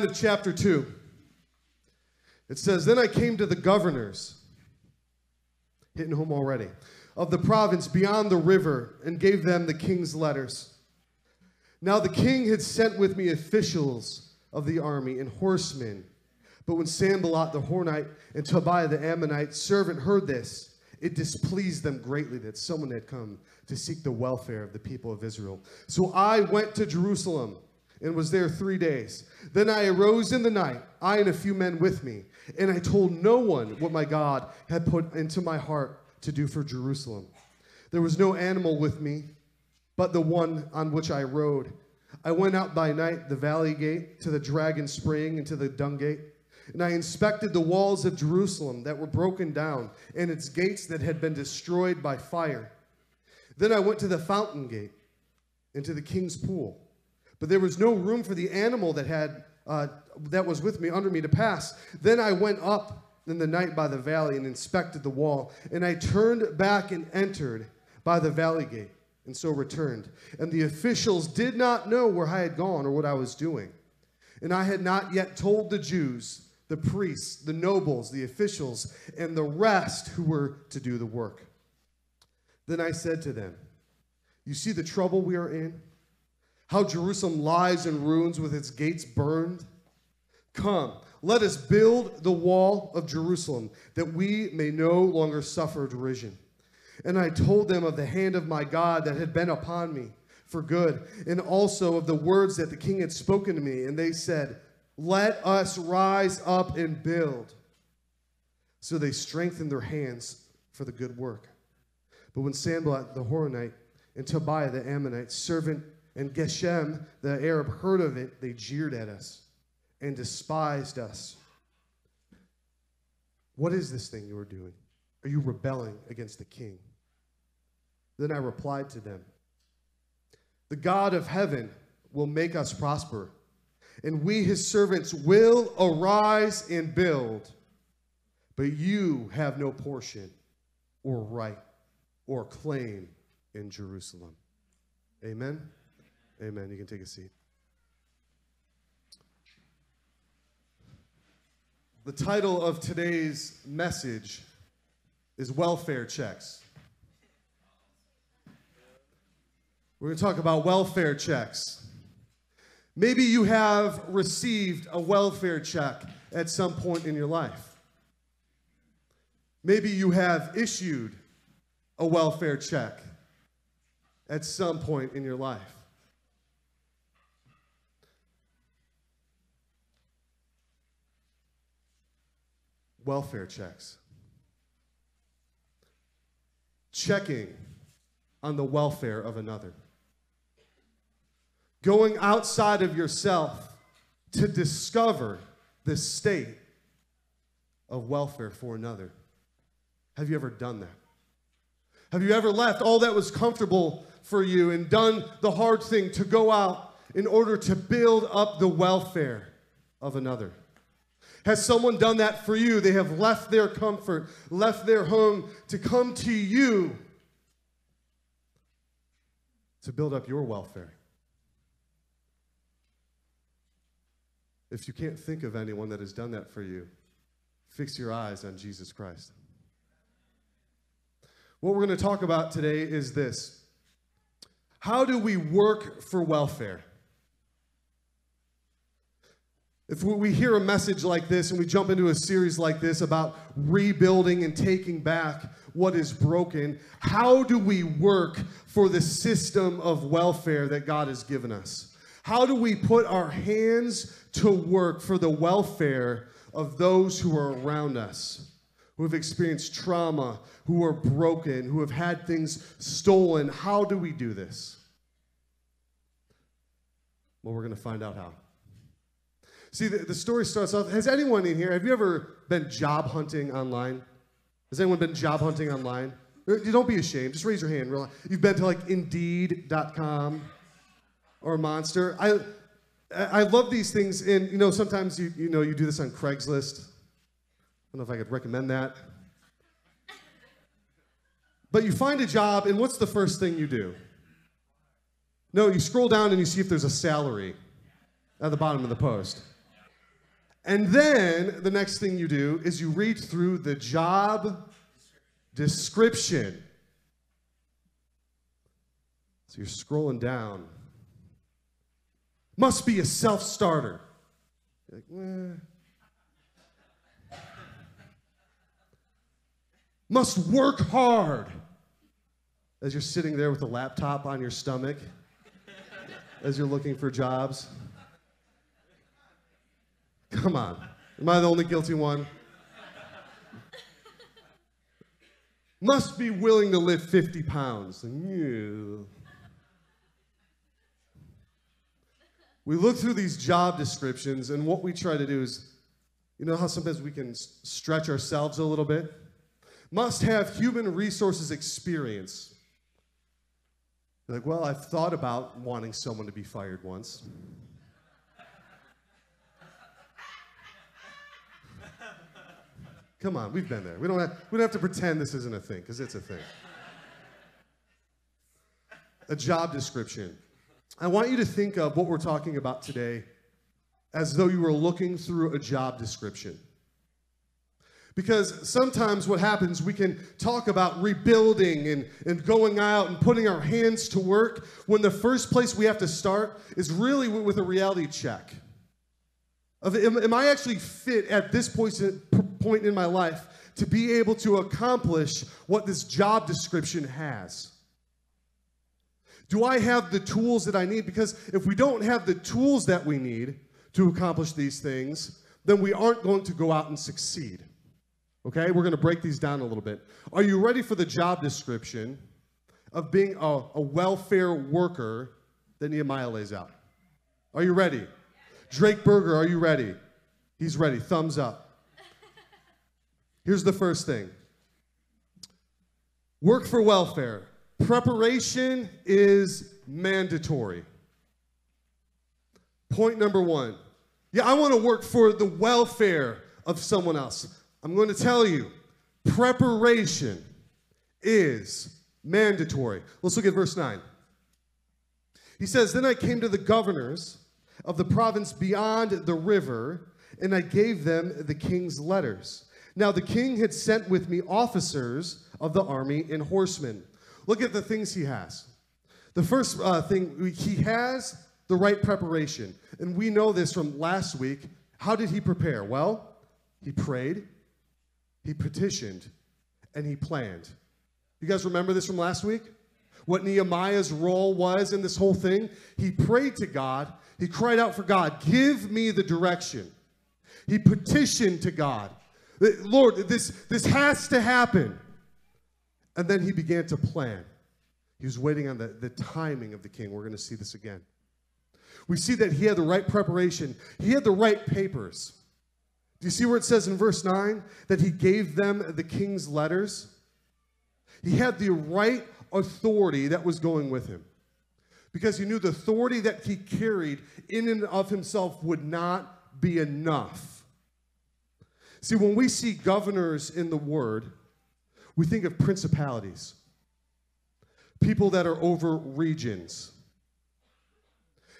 9 of chapter 2. It says, Then I came to the governors, hitting home already, of the province beyond the river, and gave them the king's letters. Now the king had sent with me officials of the army and horsemen. But when Sanballat the Horonite and Tobiah the Ammonite servant heard this, it displeased them greatly that someone had come to seek the welfare of the people of Israel. So I went to Jerusalem and was there three days. Then I arose in the night, I and a few men with me, and I told no one what my God had put into my heart to do for Jerusalem. There was no animal with me, but the one on which I rode. I went out by night the valley gate to the dragon spring and to the dung gate. And I inspected the walls of Jerusalem that were broken down and its gates that had been destroyed by fire. Then I went to the fountain gate and to the king's pool. But there was no room for the animal that had uh, that was with me under me to pass. Then I went up in the night by the valley and inspected the wall, and I turned back and entered by the valley gate, and so returned. And the officials did not know where I had gone or what I was doing. And I had not yet told the Jews, the priests, the nobles, the officials, and the rest who were to do the work. Then I said to them, You see the trouble we are in? How Jerusalem lies in ruins with its gates burned? Come, let us build the wall of Jerusalem that we may no longer suffer derision. And I told them of the hand of my God that had been upon me for good, and also of the words that the king had spoken to me. And they said, Let us rise up and build. So they strengthened their hands for the good work. But when Sanballat the Horonite and Tobiah the Ammonite, servant, and Geshem the Arab heard of it, they jeered at us and despised us. What is this thing you are doing? Are you rebelling against the king? Then I replied to them, The God of heaven will make us prosper, and we, his servants, will arise and build. But you have no portion or right or claim in Jerusalem. Amen. Amen. You can take a seat. The title of today's message is Welfare Checks. We're going to talk about welfare checks. Maybe you have received a welfare check at some point in your life. Maybe you have issued a welfare check at some point in your life. Welfare checks. Checking on the welfare of another. Going outside of yourself to discover the state of welfare for another. Have you ever done that? Have you ever left all that was comfortable for you and done the hard thing to go out in order to build up the welfare of another? Has someone done that for you? They have left their comfort, left their home to come to you to build up your welfare. If you can't think of anyone that has done that for you, fix your eyes on Jesus Christ. What we're going to talk about today is this How do we work for welfare? If we hear a message like this and we jump into a series like this about rebuilding and taking back what is broken, how do we work for the system of welfare that God has given us? How do we put our hands to work for the welfare of those who are around us, who have experienced trauma, who are broken, who have had things stolen? How do we do this? Well, we're going to find out how. See, the, the story starts off. Has anyone in here, have you ever been job hunting online? Has anyone been job hunting online? Uh, don't be ashamed. Just raise your hand. You've been to like Indeed.com or Monster. I I love these things, and you know sometimes you you know you do this on Craigslist. I don't know if I could recommend that. But you find a job, and what's the first thing you do? No, you scroll down and you see if there's a salary at the bottom of the post. And then the next thing you do is you read through the job description. So you're scrolling down. Must be a self starter. Like, eh. Must work hard. As you're sitting there with a laptop on your stomach, as you're looking for jobs. Come on. Am I the only guilty one? Must be willing to lift 50 pounds. And, We look through these job descriptions, and what we try to do is you know how sometimes we can stretch ourselves a little bit? Must have human resources experience. Like, well, I've thought about wanting someone to be fired once. Come on, we've been there. We don't have, we don't have to pretend this isn't a thing, because it's a thing. A job description. I want you to think of what we're talking about today as though you were looking through a job description. Because sometimes what happens, we can talk about rebuilding and, and going out and putting our hands to work when the first place we have to start is really with a reality check. Of am, am I actually fit at this point, point in my life to be able to accomplish what this job description has? Do I have the tools that I need? Because if we don't have the tools that we need to accomplish these things, then we aren't going to go out and succeed. Okay, we're going to break these down a little bit. Are you ready for the job description of being a, a welfare worker that Nehemiah lays out? Are you ready? Drake Berger, are you ready? He's ready. Thumbs up. Here's the first thing work for welfare. Preparation is mandatory. Point number one. Yeah, I want to work for the welfare of someone else. I'm going to tell you, preparation is mandatory. Let's look at verse 9. He says, Then I came to the governors of the province beyond the river, and I gave them the king's letters. Now the king had sent with me officers of the army and horsemen. Look at the things he has. The first uh, thing, he has the right preparation. And we know this from last week. How did he prepare? Well, he prayed, he petitioned, and he planned. You guys remember this from last week? What Nehemiah's role was in this whole thing? He prayed to God, he cried out for God, give me the direction. He petitioned to God, Lord, this, this has to happen. And then he began to plan. He was waiting on the, the timing of the king. We're going to see this again. We see that he had the right preparation, he had the right papers. Do you see where it says in verse 9 that he gave them the king's letters? He had the right authority that was going with him because he knew the authority that he carried in and of himself would not be enough. See, when we see governors in the word, we think of principalities, people that are over regions.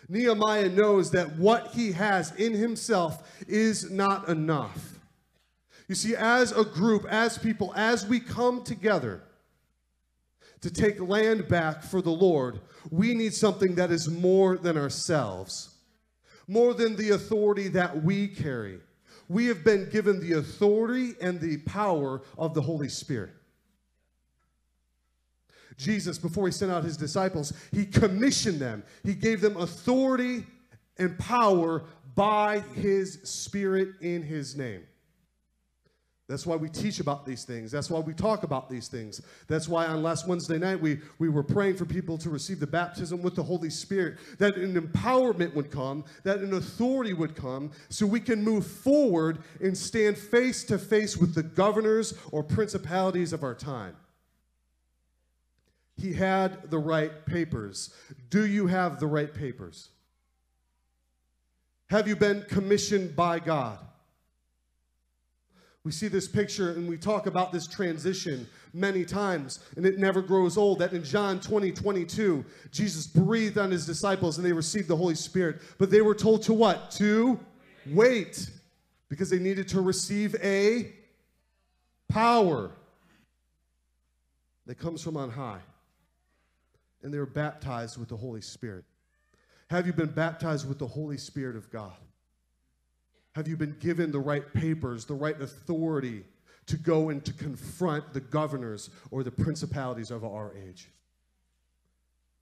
Nehemiah knows that what he has in himself is not enough. You see, as a group, as people, as we come together to take land back for the Lord, we need something that is more than ourselves, more than the authority that we carry. We have been given the authority and the power of the Holy Spirit. Jesus, before he sent out his disciples, he commissioned them. He gave them authority and power by his Spirit in his name. That's why we teach about these things. That's why we talk about these things. That's why on last Wednesday night we, we were praying for people to receive the baptism with the Holy Spirit, that an empowerment would come, that an authority would come, so we can move forward and stand face to face with the governors or principalities of our time. He had the right papers. Do you have the right papers? Have you been commissioned by God? We see this picture and we talk about this transition many times, and it never grows old. That in John 20, 22, Jesus breathed on his disciples and they received the Holy Spirit. But they were told to what? To wait. Because they needed to receive a power that comes from on high. And they were baptized with the Holy Spirit. Have you been baptized with the Holy Spirit of God? Have you been given the right papers, the right authority to go and to confront the governors or the principalities of our age?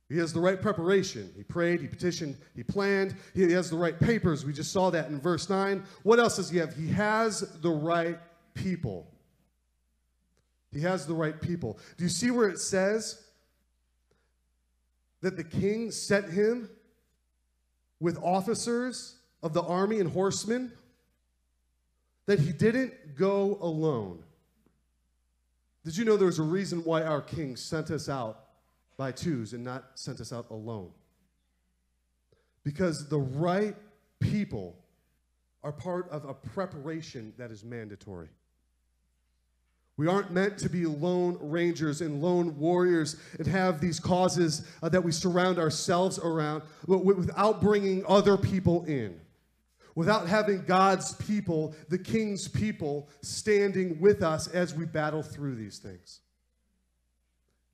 He has the right preparation. He prayed, he petitioned, he planned. He has the right papers. We just saw that in verse 9. What else does he have? He has the right people. He has the right people. Do you see where it says that the king sent him with officers of the army and horsemen? That he didn't go alone. Did you know there was a reason why our king sent us out by twos and not sent us out alone? Because the right people are part of a preparation that is mandatory. We aren't meant to be lone rangers and lone warriors and have these causes uh, that we surround ourselves around without bringing other people in, without having God's people, the king's people, standing with us as we battle through these things.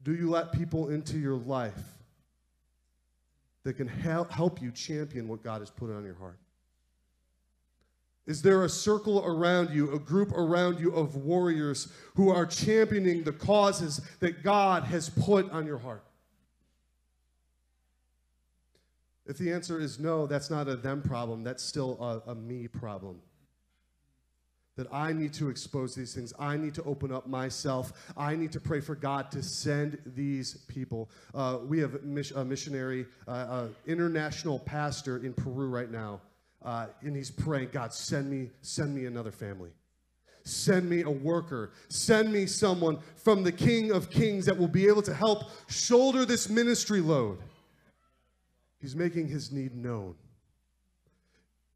Do you let people into your life that can help you champion what God has put on your heart? Is there a circle around you, a group around you of warriors who are championing the causes that God has put on your heart? If the answer is no, that's not a them problem, that's still a, a me problem. That I need to expose these things. I need to open up myself. I need to pray for God to send these people. Uh, we have a missionary, uh, international pastor in Peru right now uh, and he's praying, God, send me, send me another family. Send me a worker. Send me someone from the King of Kings that will be able to help shoulder this ministry load. He's making his need known.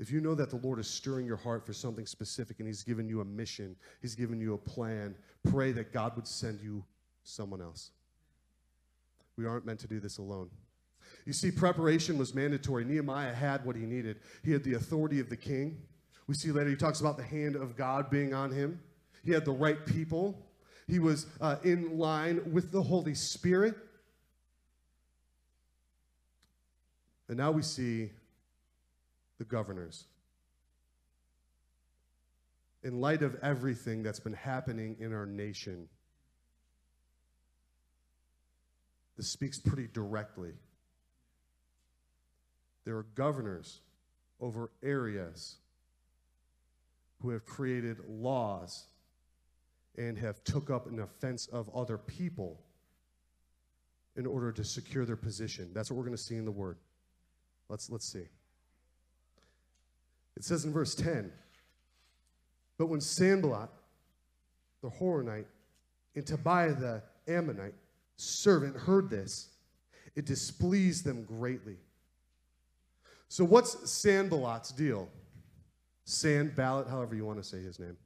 If you know that the Lord is stirring your heart for something specific and He's given you a mission, He's given you a plan, pray that God would send you someone else. We aren't meant to do this alone. You see, preparation was mandatory. Nehemiah had what he needed. He had the authority of the king. We see later he talks about the hand of God being on him. He had the right people. He was uh, in line with the Holy Spirit. And now we see the governors. In light of everything that's been happening in our nation, this speaks pretty directly there are governors over areas who have created laws and have took up an offense of other people in order to secure their position. That's what we're going to see in the word. Let's let's see. It says in verse 10, but when Sanballat, the Horonite, and Tobiah the Ammonite servant heard this, it displeased them greatly. So, what's Sanballat's deal? Sanballat, however you want to say his name.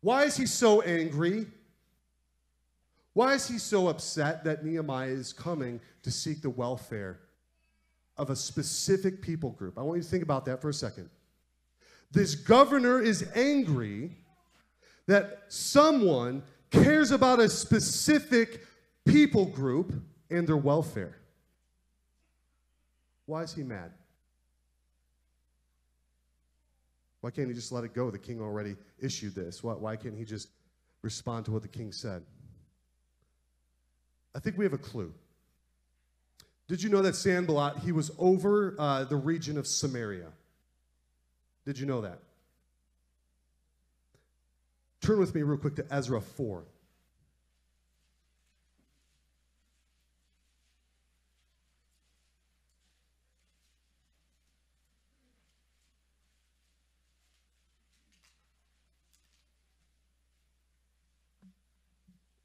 Why is he so angry? Why is he so upset that Nehemiah is coming to seek the welfare of a specific people group? I want you to think about that for a second. This governor is angry that someone cares about a specific people group and their welfare. Why is he mad? Why can't he just let it go? The king already issued this. Why, why can't he just respond to what the king said? I think we have a clue. Did you know that Sanballat, he was over uh, the region of Samaria? Did you know that? Turn with me real quick to Ezra 4.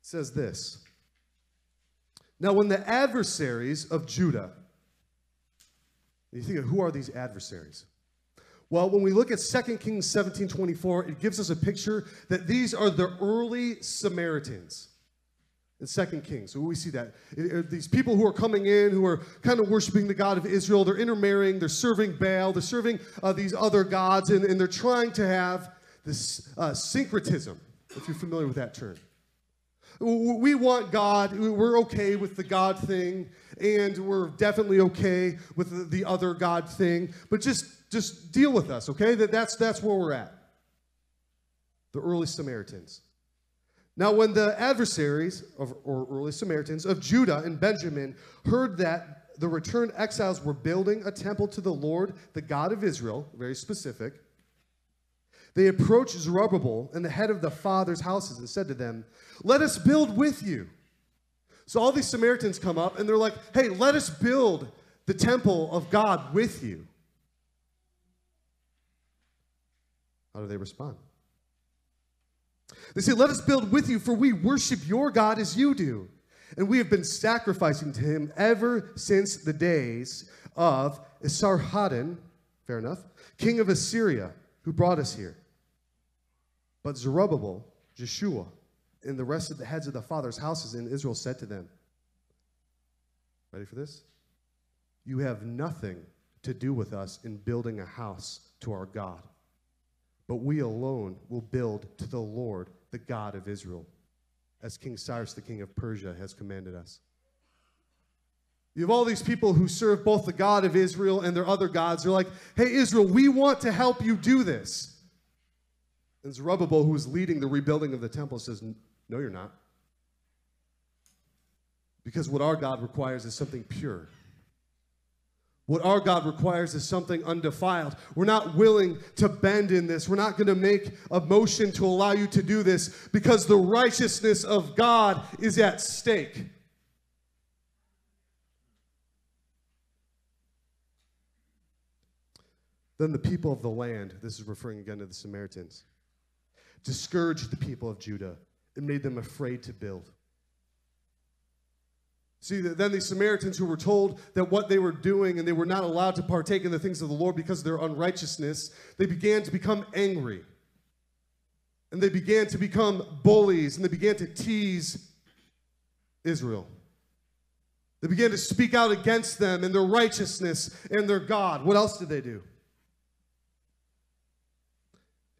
says this Now, when the adversaries of Judah, you think of who are these adversaries? Well, when we look at 2 Kings 17 24, it gives us a picture that these are the early Samaritans. In Second Kings, So we see that. It- it- these people who are coming in, who are kind of worshiping the God of Israel, they're intermarrying, they're serving Baal, they're serving uh, these other gods, and, and they're trying to have this uh, syncretism, if you're familiar with that term. We want God, we're okay with the God thing, and we're definitely okay with the, the other God thing, but just, just deal with us, okay? That, that's, that's where we're at. The early Samaritans. Now, when the adversaries, of, or early Samaritans, of Judah and Benjamin heard that the returned exiles were building a temple to the Lord, the God of Israel, very specific, they approached Zerubbabel and the head of the fathers' houses and said to them, Let us build with you. So all these Samaritans come up and they're like, Hey, let us build the temple of God with you. How do they respond? They say, Let us build with you, for we worship your God as you do. And we have been sacrificing to him ever since the days of Esarhaddon, fair enough, king of Assyria, who brought us here. But Zerubbabel, Jeshua, and the rest of the heads of the fathers' houses in Israel said to them, Ready for this? You have nothing to do with us in building a house to our God, but we alone will build to the Lord, the God of Israel, as King Cyrus, the king of Persia, has commanded us. You have all these people who serve both the God of Israel and their other gods. They're like, hey, Israel, we want to help you do this. And Zerubbabel, who is leading the rebuilding of the temple, says, No, you're not. Because what our God requires is something pure. What our God requires is something undefiled. We're not willing to bend in this. We're not going to make a motion to allow you to do this because the righteousness of God is at stake. Then the people of the land, this is referring again to the Samaritans, discouraged the people of Judah and made them afraid to build. See, then the Samaritans who were told that what they were doing and they were not allowed to partake in the things of the Lord because of their unrighteousness, they began to become angry. And they began to become bullies and they began to tease Israel. They began to speak out against them and their righteousness and their God. What else did they do?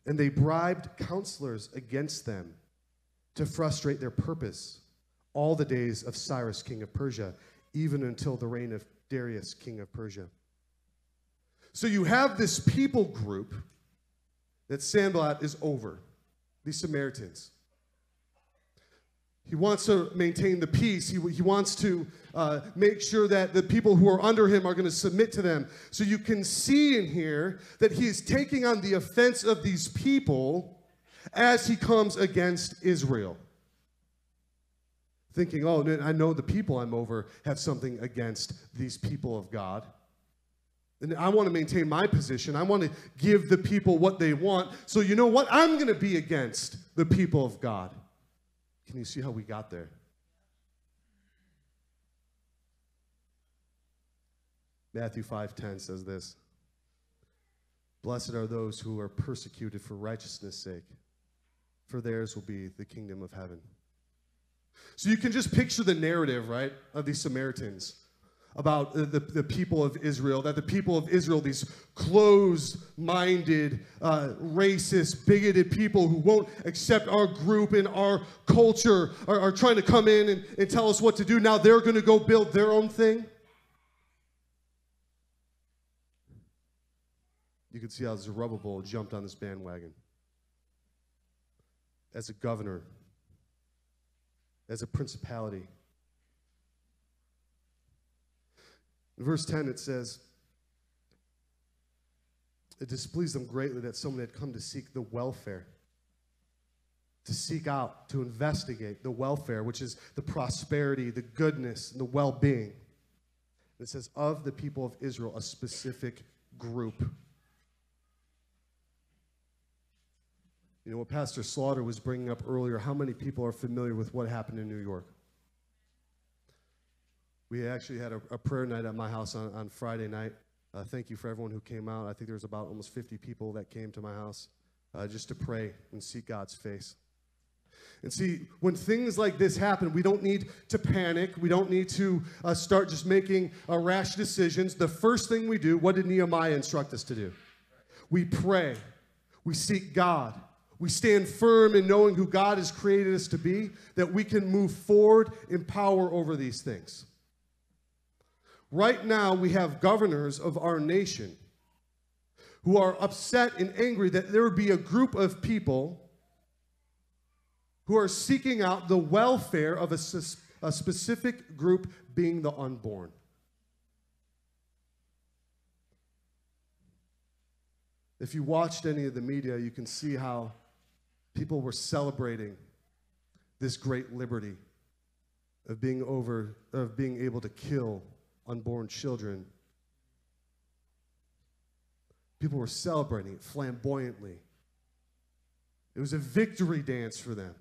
And they bribed counselors against them to frustrate their purpose all the days of Cyrus, king of Persia, even until the reign of Darius, king of Persia. So you have this people group that Sanballat is over, these Samaritans. He wants to maintain the peace. He, he wants to uh, make sure that the people who are under him are going to submit to them. So you can see in here that he is taking on the offense of these people as he comes against Israel. Thinking, oh, I know the people I'm over have something against these people of God. And I want to maintain my position. I want to give the people what they want. So, you know what? I'm going to be against the people of God. Can you see how we got there? Matthew 5:10 says this. Blessed are those who are persecuted for righteousness' sake, for theirs will be the kingdom of heaven. So you can just picture the narrative, right, of these Samaritans about the, the, people of Israel, that the people of Israel, these closed minded, uh, racist, bigoted people who won't accept our group and our culture, are, are trying to come in and, and tell us what to do. Now they're going to go build their own thing. You can see how Zerubbabel jumped on this bandwagon. As a governor, as a principality. In verse 10, it says, It displeased them greatly that someone had come to seek the welfare, to seek out, to investigate the welfare, which is the prosperity, the goodness, and the well being. It says, Of the people of Israel, a specific group. You know what Pastor Slaughter was bringing up earlier, how many people are familiar with what happened in New York? We actually had a, a prayer night at my house on, on Friday night. Uh, thank you for everyone who came out. I think there was about almost 50 people that came to my house uh, just to pray and seek God's face. And see, when things like this happen, we don't need to panic. We don't need to uh, start just making uh, rash decisions. The first thing we do, what did Nehemiah instruct us to do? We pray, we seek God, we stand firm in knowing who God has created us to be, that we can move forward in power over these things. Right now, we have governors of our nation who are upset and angry that there would be a group of people who are seeking out the welfare of a, a specific group, being the unborn. If you watched any of the media, you can see how people were celebrating this great liberty of being over of being able to kill unborn children. People were celebrating it flamboyantly. It was a victory dance for them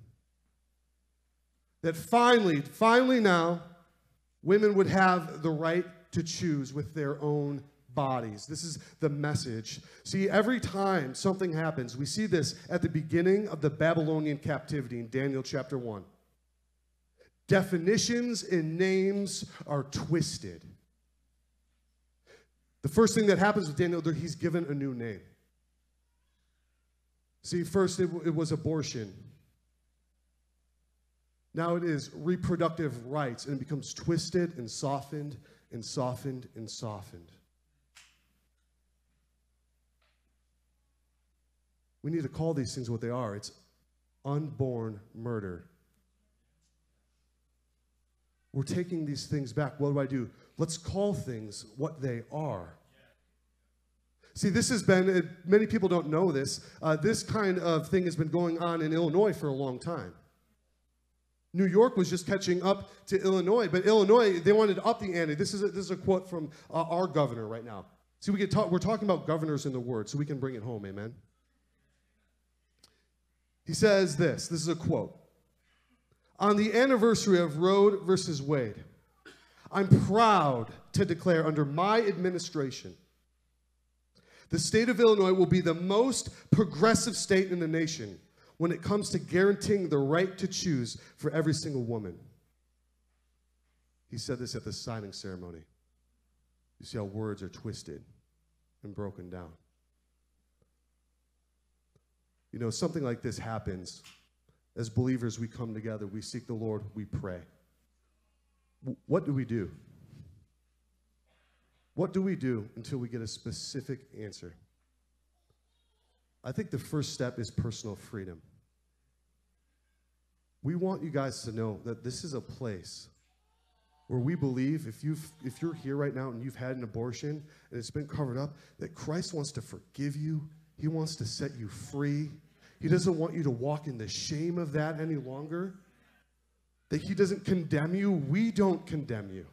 that finally, finally now, women would have the right to choose with their own bodies. This is the message. See, every time something happens, we see this at the beginning of the Babylonian captivity in Daniel chapter 1. Definitions and names are twisted. The first thing that happens with Daniel, he's given a new name. See, first it, it was abortion. Now it is reproductive rights, and it becomes twisted and softened and softened and softened. We need to call these things what they are it's unborn murder. We're taking these things back. What do I do? Let's call things what they are. See, this has been, many people don't know this, uh, this kind of thing has been going on in Illinois for a long time. New York was just catching up to Illinois, but Illinois, they wanted to up the ante. This is a, this is a quote from uh, our governor right now. See, we get talk, we're talking about governors in the word, so we can bring it home, amen? He says this this is a quote. On the anniversary of Roe versus Wade, I'm proud to declare under my administration, the state of Illinois will be the most progressive state in the nation when it comes to guaranteeing the right to choose for every single woman. He said this at the signing ceremony. You see how words are twisted and broken down. You know, something like this happens. As believers, we come together, we seek the Lord, we pray. What do we do? What do we do until we get a specific answer? I think the first step is personal freedom. We want you guys to know that this is a place where we believe if you've if you're here right now and you've had an abortion and it's been covered up that Christ wants to forgive you. He wants to set you free. He doesn't want you to walk in the shame of that any longer. That he doesn't condemn you, we don't condemn you.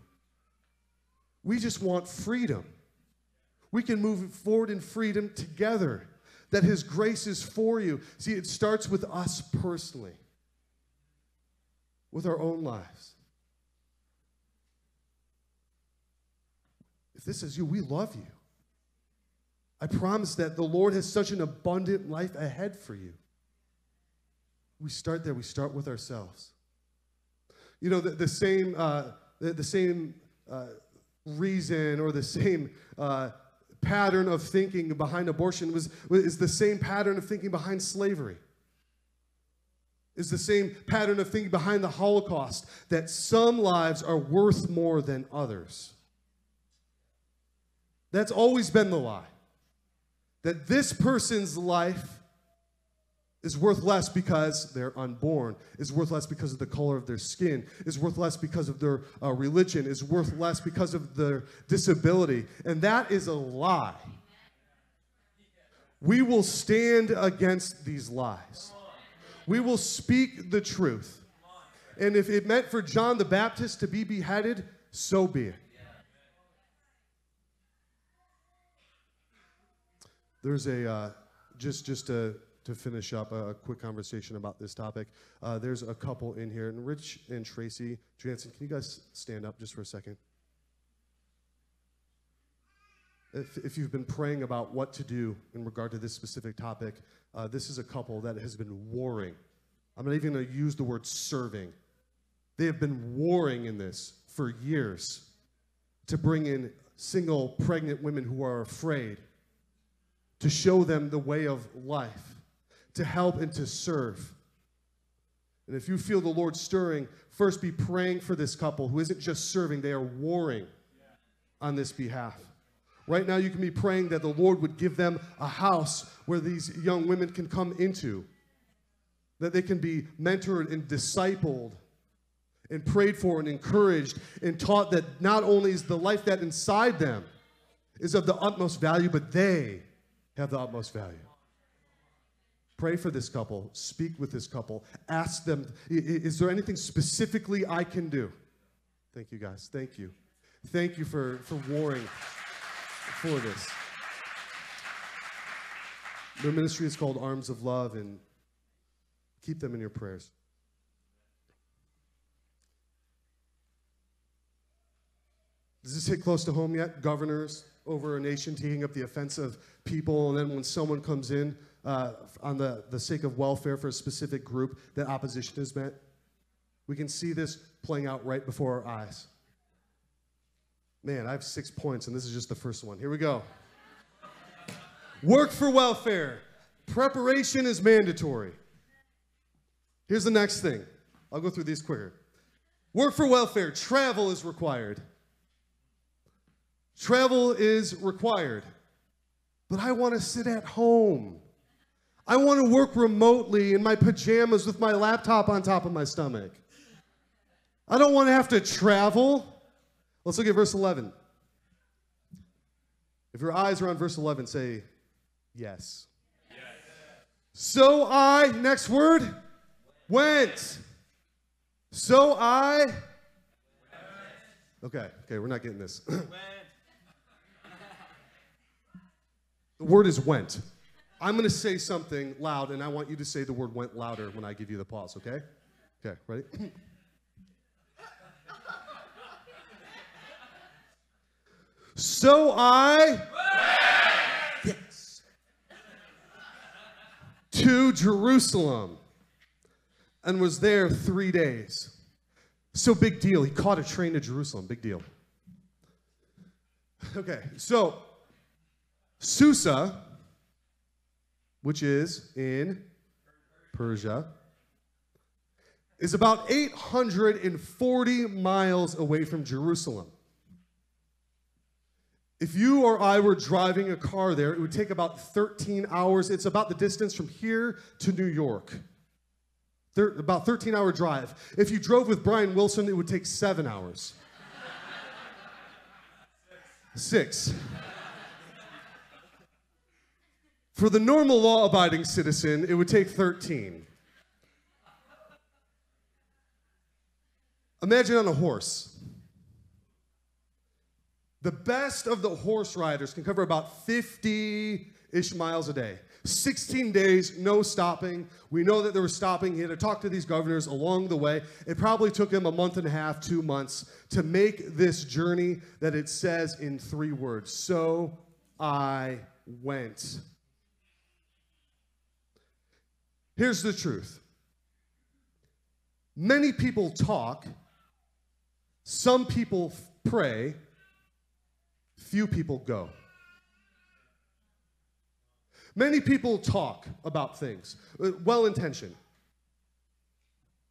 We just want freedom. We can move forward in freedom together that His grace is for you. See, it starts with us personally, with our own lives. If this is you, we love you. I promise that the Lord has such an abundant life ahead for you. We start there, we start with ourselves. You know, the, the same, uh, the, the, same uh, reason or the same uh, pattern of thinking behind abortion was, is the same pattern of thinking behind slavery. Is the same pattern of thinking behind the Holocaust that some lives are worth more than others. That's always been the lie. That this person's life is worth less because they're unborn, is worth less because of the color of their skin, is worth less because of their uh, religion, is worth less because of their disability. And that is a lie. We will stand against these lies. We will speak the truth. And if it meant for John the Baptist to be beheaded, so be it. There's a, uh, just, just a, to finish up a, quick conversation about this topic. Uh, there's a couple in here, and Rich and Tracy Jansen, can you guys stand up just for a second? If, if you've been praying about what to do in regard to this specific topic, uh, this is a couple that has been warring I'm not even going to use the word serving. They have been warring in this for years to bring in single pregnant women who are afraid, to show them the way of life, to help and to serve. And if you feel the Lord stirring, first be praying for this couple who isn't just serving, they are warring on this behalf. Right now, you can be praying that the Lord would give them a house where these young women can come into, that they can be mentored and discipled and prayed for and encouraged and taught that not only is the life that inside them is of the utmost value, but they have the utmost value. Pray for this couple, speak with this couple, ask them, is there anything specifically I can do? Thank you, guys. Thank you. Thank you for, for warring for this. Their ministry is called Arms of Love, and keep them in your prayers. Does this hit close to home yet? Governors over a nation taking up the offense of people, and then when someone comes in uh, on the, the sake of welfare for a specific group, that opposition is met. We can see this playing out right before our eyes. Man, I have six points, and this is just the first one. Here we go. Work for welfare. Preparation is mandatory. Here's the next thing. I'll go through these quicker. Work for welfare. Travel is required. Travel is required. But I want to sit at home. I want to work remotely in my pajamas with my laptop on top of my stomach. I don't want to have to travel. Let's look at verse 11. If your eyes are on verse 11, say yes. yes. So I, next word, went. So I. Okay, okay, we're not getting this. The word is went. I'm going to say something loud, and I want you to say the word went louder when I give you the pause, okay? Okay, ready? so I. Yes. To Jerusalem and was there three days. So big deal. He caught a train to Jerusalem. Big deal. Okay, so Susa, which is in Persia, is about 840 miles away from Jerusalem. If you or I were driving a car there, it would take about 13 hours. It's about the distance from here to New York. Thir- about 13 hour drive. If you drove with Brian Wilson, it would take seven hours. Six. For the normal law abiding citizen, it would take 13. Imagine on a horse. The best of the horse riders can cover about 50 ish miles a day. 16 days, no stopping. We know that they were stopping. He had to talk to these governors along the way. It probably took him a month and a half, two months to make this journey that it says in three words So I went. Here's the truth many people talk, some people pray, few people go. Many people talk about things, uh, well intentioned.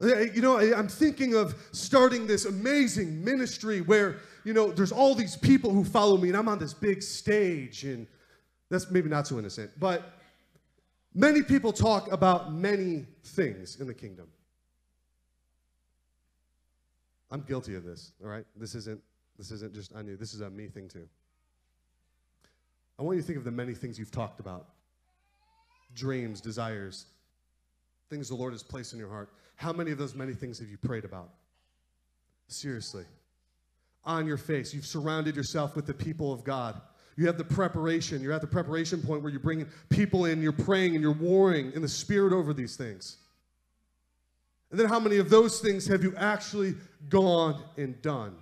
You know, I'm thinking of starting this amazing ministry where, you know, there's all these people who follow me and I'm on this big stage and that's maybe not so innocent, but Many people talk about many things in the kingdom. I'm guilty of this, all right? This isn't this isn't just on you. This is a me thing too. I want you to think of the many things you've talked about. Dreams, desires, things the Lord has placed in your heart. How many of those many things have you prayed about? Seriously. On your face, you've surrounded yourself with the people of God. You have the preparation. You're at the preparation point where you're bringing people in, you're praying, and you're warring in the spirit over these things. And then how many of those things have you actually gone and done?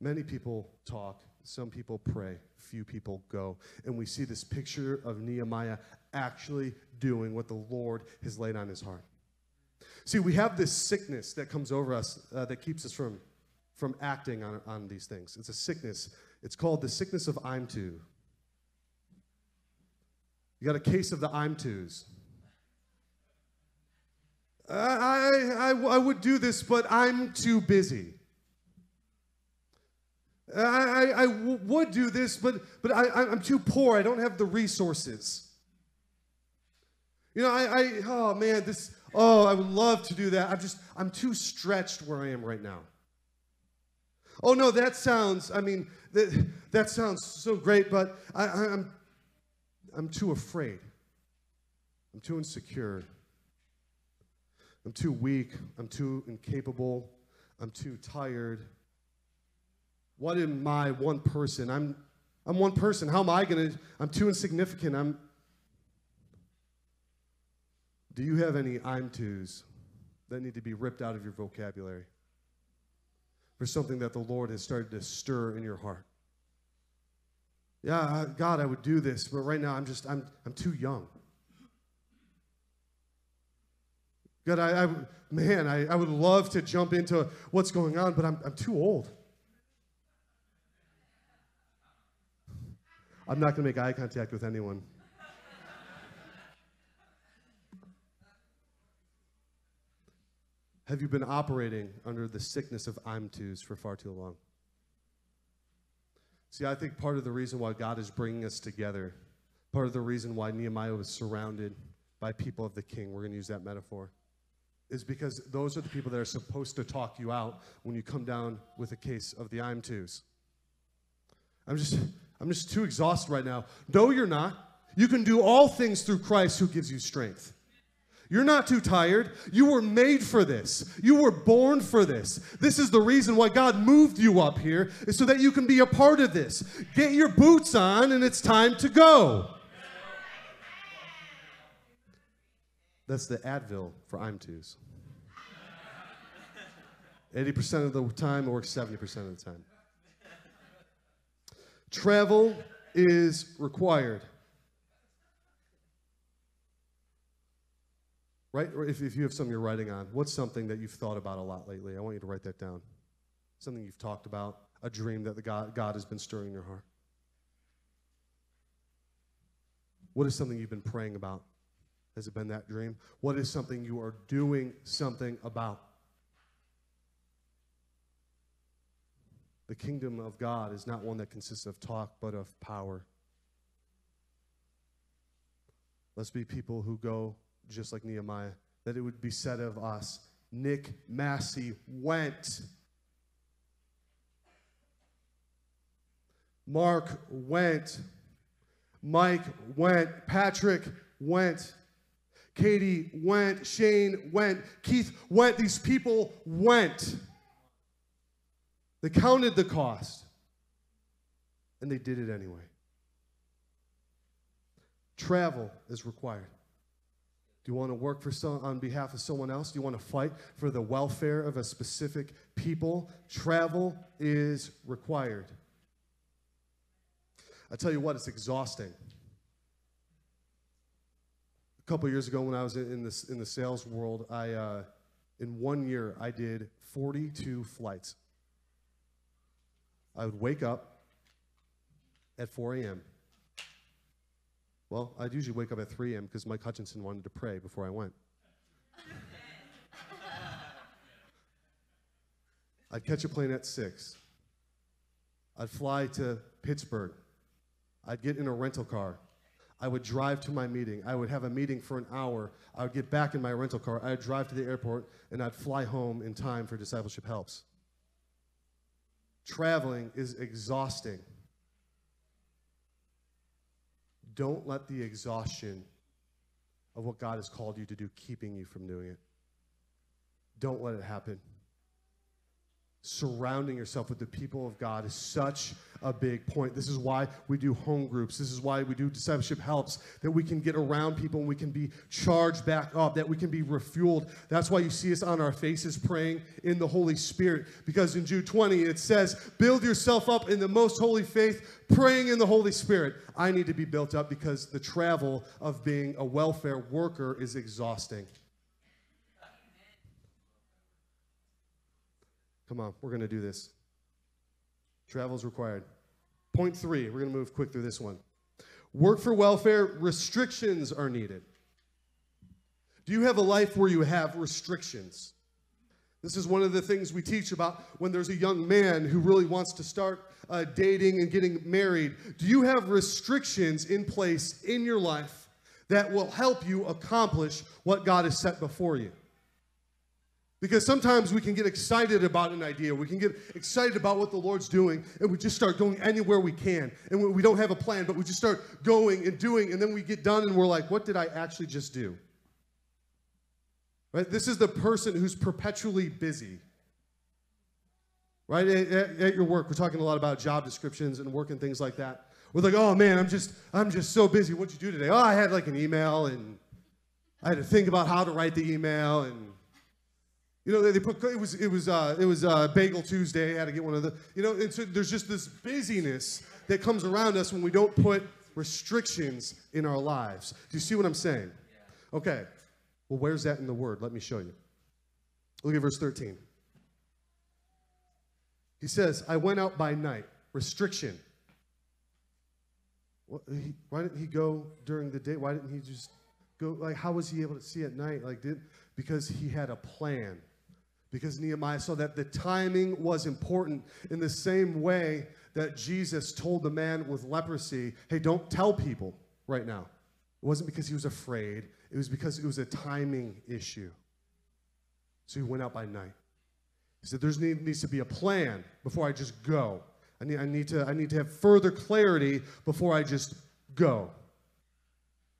Many people talk, some people pray, few people go. And we see this picture of Nehemiah actually doing what the Lord has laid on his heart. See, we have this sickness that comes over us uh, that keeps us from, from acting on, on these things. It's a sickness. It's called the sickness of I'm too. You got a case of the I'm twos. I, I, I, would do this, but I'm too busy. I, I, I would do this, but, but I, I'm too poor. I don't have the resources. You know, I, I, oh man, this, oh, I would love to do that. I'm just, I'm too stretched where I am right now. Oh no, that sounds, I mean, that, that sounds so great, but I, I'm, I'm too afraid. I'm too insecure. I'm too weak. I'm too incapable. I'm too tired. What am I, one person? I'm, I'm one person. How am I going to? I'm too insignificant. I'm. Do you have any I'm twos that need to be ripped out of your vocabulary for something that the Lord has started to stir in your heart? Yeah, God, I would do this, but right now I'm just, I'm, I'm too young. God, I, I man, I, I would love to jump into what's going on, but I'm, I'm too old. I'm not going to make eye contact with anyone. Have you been operating under the sickness of I'm twos for far too long? See, I think part of the reason why God is bringing us together, part of the reason why Nehemiah was surrounded by people of the king, we're going to use that metaphor, is because those are the people that are supposed to talk you out when you come down with a case of the I'm twos. I'm just, I'm just too exhausted right now. No, you're not. You can do all things through Christ who gives you strength. You're not too tired. You were made for this. You were born for this. This is the reason why God moved you up here, is so that you can be a part of this. Get your boots on, and it's time to go. That's the Advil for I'm twos. 80% of the time, works 70% of the time. Travel is required. Right? Or if, if you have something you're writing on, what's something that you've thought about a lot lately? I want you to write that down. Something you've talked about, a dream that the God, God has been stirring in your heart. What is something you've been praying about? Has it been that dream? What is something you are doing something about? The kingdom of God is not one that consists of talk, but of power. Let's be people who go just like Nehemiah, that it would be said of us Nick Masi went. Mark went. Mike went. Patrick went. Katie went. Shane went. Keith went. These people went. They counted the cost. And they did it anyway. Travel is required. Do you want to work for some, on behalf of someone else? Do you want to fight for the welfare of a specific people? Travel is required. I tell you what, it's exhausting. A couple years ago, when I was in, this, in the sales world, I, uh, in one year, I did 42 flights. I would wake up at 4 a.m. Well, I'd usually wake up at 3 a.m. because Mike Hutchinson wanted to pray before I went. I'd catch a plane at 6. I'd fly to Pittsburgh. I'd get in a rental car. I would drive to my meeting. I would have a meeting for an hour. I would get back in my rental car. I'd drive to the airport and I'd fly home in time for Discipleship Helps. Traveling is exhausting. Don't let the exhaustion of what God has called you to do keeping you from doing it. Don't let it happen. Surrounding yourself with the people of God is such a big point. This is why we do home groups. This is why we do discipleship helps, that we can get around people and we can be charged back up, that we can be refueled. That's why you see us on our faces praying in the Holy Spirit. Because in Jude 20, it says, Build yourself up in the most holy faith, praying in the Holy Spirit. I need to be built up because the travel of being a welfare worker is exhausting. Come on, we're going to do this. Travel is required. Point three, we're going to move quick through this one. Work for welfare, restrictions are needed. Do you have a life where you have restrictions? This is one of the things we teach about when there's a young man who really wants to start uh, dating and getting married. Do you have restrictions in place in your life that will help you accomplish what God has set before you? Because sometimes we can get excited about an idea, we can get excited about what the Lord's doing, and we just start going anywhere we can. And we don't have a plan, but we just start going and doing, and then we get done and we're like, what did I actually just do? Right? This is the person who's perpetually busy. Right? At, at, at your work, we're talking a lot about job descriptions and work and things like that. We're like, oh man, I'm just I'm just so busy. What'd you do today? Oh, I had like an email and I had to think about how to write the email and you know, they put it was it was uh, it was uh, Bagel Tuesday. I had to get one of the. You know, and so there's just this busyness that comes around us when we don't put restrictions in our lives. Do you see what I'm saying? Okay. Well, where's that in the Word? Let me show you. Look at verse 13. He says, "I went out by night." Restriction. why didn't he go during the day? Why didn't he just go? Like, how was he able to see at night? Like, did because he had a plan because Nehemiah saw that the timing was important in the same way that Jesus told the man with leprosy, hey, don't tell people right now. It wasn't because he was afraid, it was because it was a timing issue. So he went out by night. He said, There needs to be a plan before I just go. I need, I, need to, I need to have further clarity before I just go.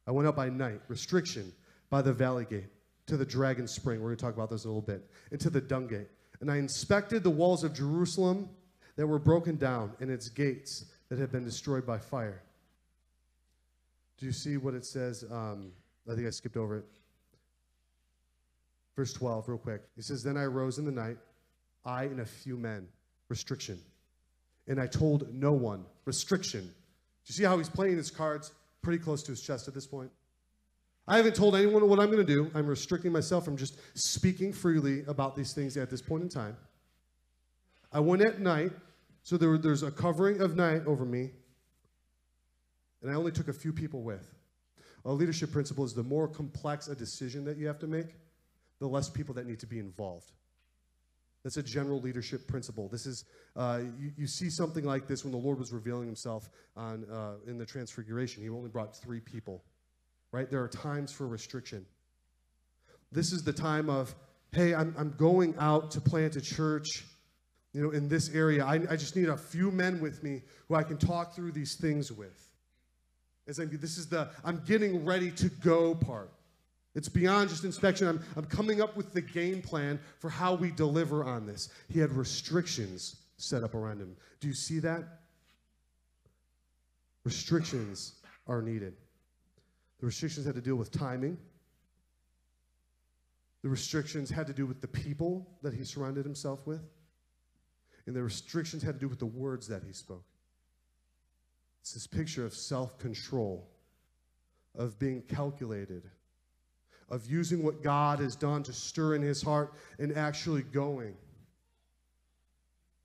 I went out by night, restriction by the valley gate to the dragon spring. We're going to talk about this in a little bit. And to the dung gate. And I inspected the walls of Jerusalem that were broken down and its gates that had been destroyed by fire. Do you see what it says? Um, I think I skipped over it. Verse 12, real quick. He says, Then I rose in the night, I and a few men. Restriction. And I told no one. Restriction. Do you see how he's playing his cards pretty close to his chest at this point? I haven't told anyone what I'm going to do. I'm restricting myself from just speaking freely about these things at this point in time. I went at night, so there, there's a covering of night over me, and I only took a few people with. A leadership principle is the more complex a decision that you have to make, the less people that need to be involved. That's a general leadership principle. This is uh, you, you, see something like this when the Lord was revealing Himself on uh, in the Transfiguration. He only brought three people right? There are times for restriction. This is the time of, hey, I'm, I'm going out to plant a church, you know, in this area. I, I just need a few men with me who I can talk through these things with. As I, this is the I'm getting ready to go part. It's beyond just inspection. I'm, I'm coming up with the game plan for how we deliver on this. He had restrictions set up around him. Do you see that? Restrictions are needed. The restrictions had to deal with timing. The restrictions had to do with the people that he surrounded himself with. And the restrictions had to do with the words that he spoke. It's this picture of self control, of being calculated, of using what God has done to stir in his heart and actually going.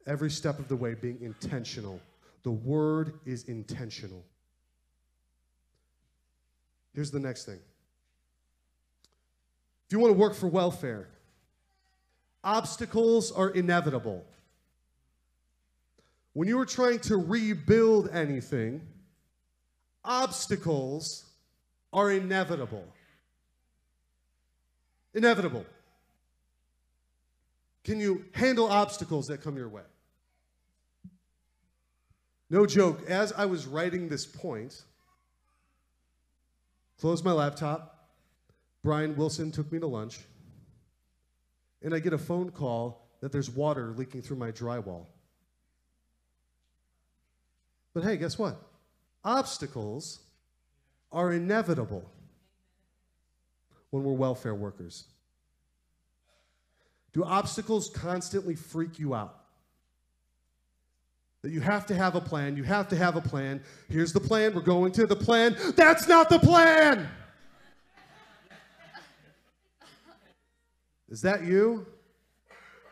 Every step of the way being intentional. The word is intentional. Here's the next thing. If you want to work for welfare, obstacles are inevitable. When you are trying to rebuild anything, obstacles are inevitable. Inevitable. Can you handle obstacles that come your way? No joke, as I was writing this point, Closed my laptop. Brian Wilson took me to lunch. And I get a phone call that there's water leaking through my drywall. But hey, guess what? Obstacles are inevitable when we're welfare workers. Do obstacles constantly freak you out? That you have to have a plan, you have to have a plan. Here's the plan, we're going to the plan. That's not the plan! Is that you?